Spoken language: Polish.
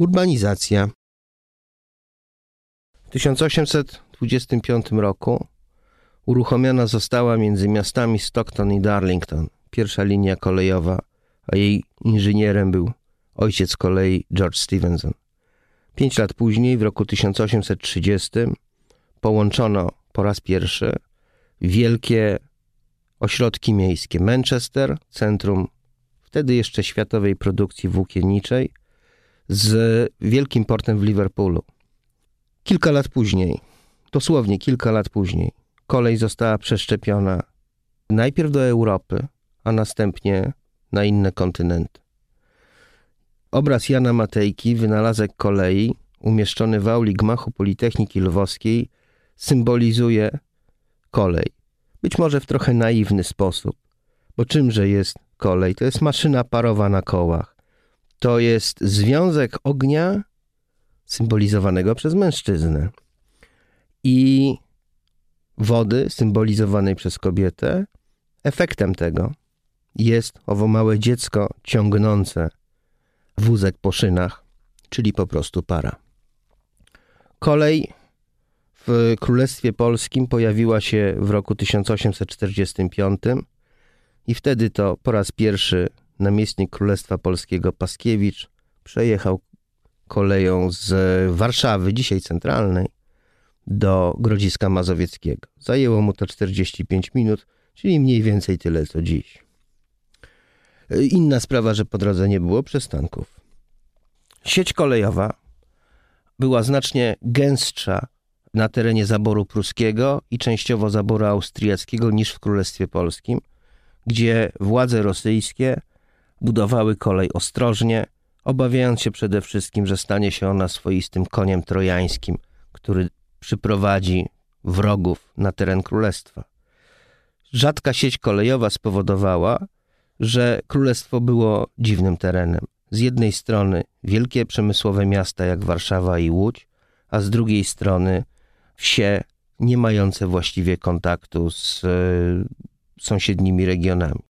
Urbanizacja. W 1825 roku uruchomiona została między miastami Stockton i Darlington pierwsza linia kolejowa, a jej inżynierem był ojciec kolei George Stevenson. Pięć lat później, w roku 1830, połączono po raz pierwszy wielkie ośrodki miejskie Manchester, centrum wtedy jeszcze światowej produkcji włókienniczej, z wielkim portem w Liverpoolu. Kilka lat później, dosłownie kilka lat później, kolej została przeszczepiona najpierw do Europy, a następnie na inne kontynenty. Obraz Jana Matejki, wynalazek kolei, umieszczony w auli gmachu Politechniki Lwowskiej, symbolizuje kolej. Być może w trochę naiwny sposób, bo czymże jest kolej? To jest maszyna parowa na kołach. To jest związek ognia symbolizowanego przez mężczyznę i wody symbolizowanej przez kobietę. Efektem tego jest owo małe dziecko ciągnące wózek po szynach, czyli po prostu para. Kolej w Królestwie Polskim pojawiła się w roku 1845 i wtedy to po raz pierwszy namiestnik Królestwa Polskiego Paskiewicz przejechał koleją z Warszawy, dzisiaj centralnej, do Grodziska Mazowieckiego. Zajęło mu to 45 minut, czyli mniej więcej tyle co dziś. Inna sprawa, że po drodze nie było przystanków. Sieć kolejowa była znacznie gęstsza na terenie zaboru pruskiego i częściowo zaboru austriackiego niż w Królestwie Polskim, gdzie władze rosyjskie budowały kolej ostrożnie, obawiając się przede wszystkim, że stanie się ona swoistym koniem trojańskim, który przyprowadzi wrogów na teren królestwa. Rzadka sieć kolejowa spowodowała, że królestwo było dziwnym terenem. Z jednej strony wielkie przemysłowe miasta jak Warszawa i Łódź, a z drugiej strony wsie nie mające właściwie kontaktu z e, sąsiednimi regionami.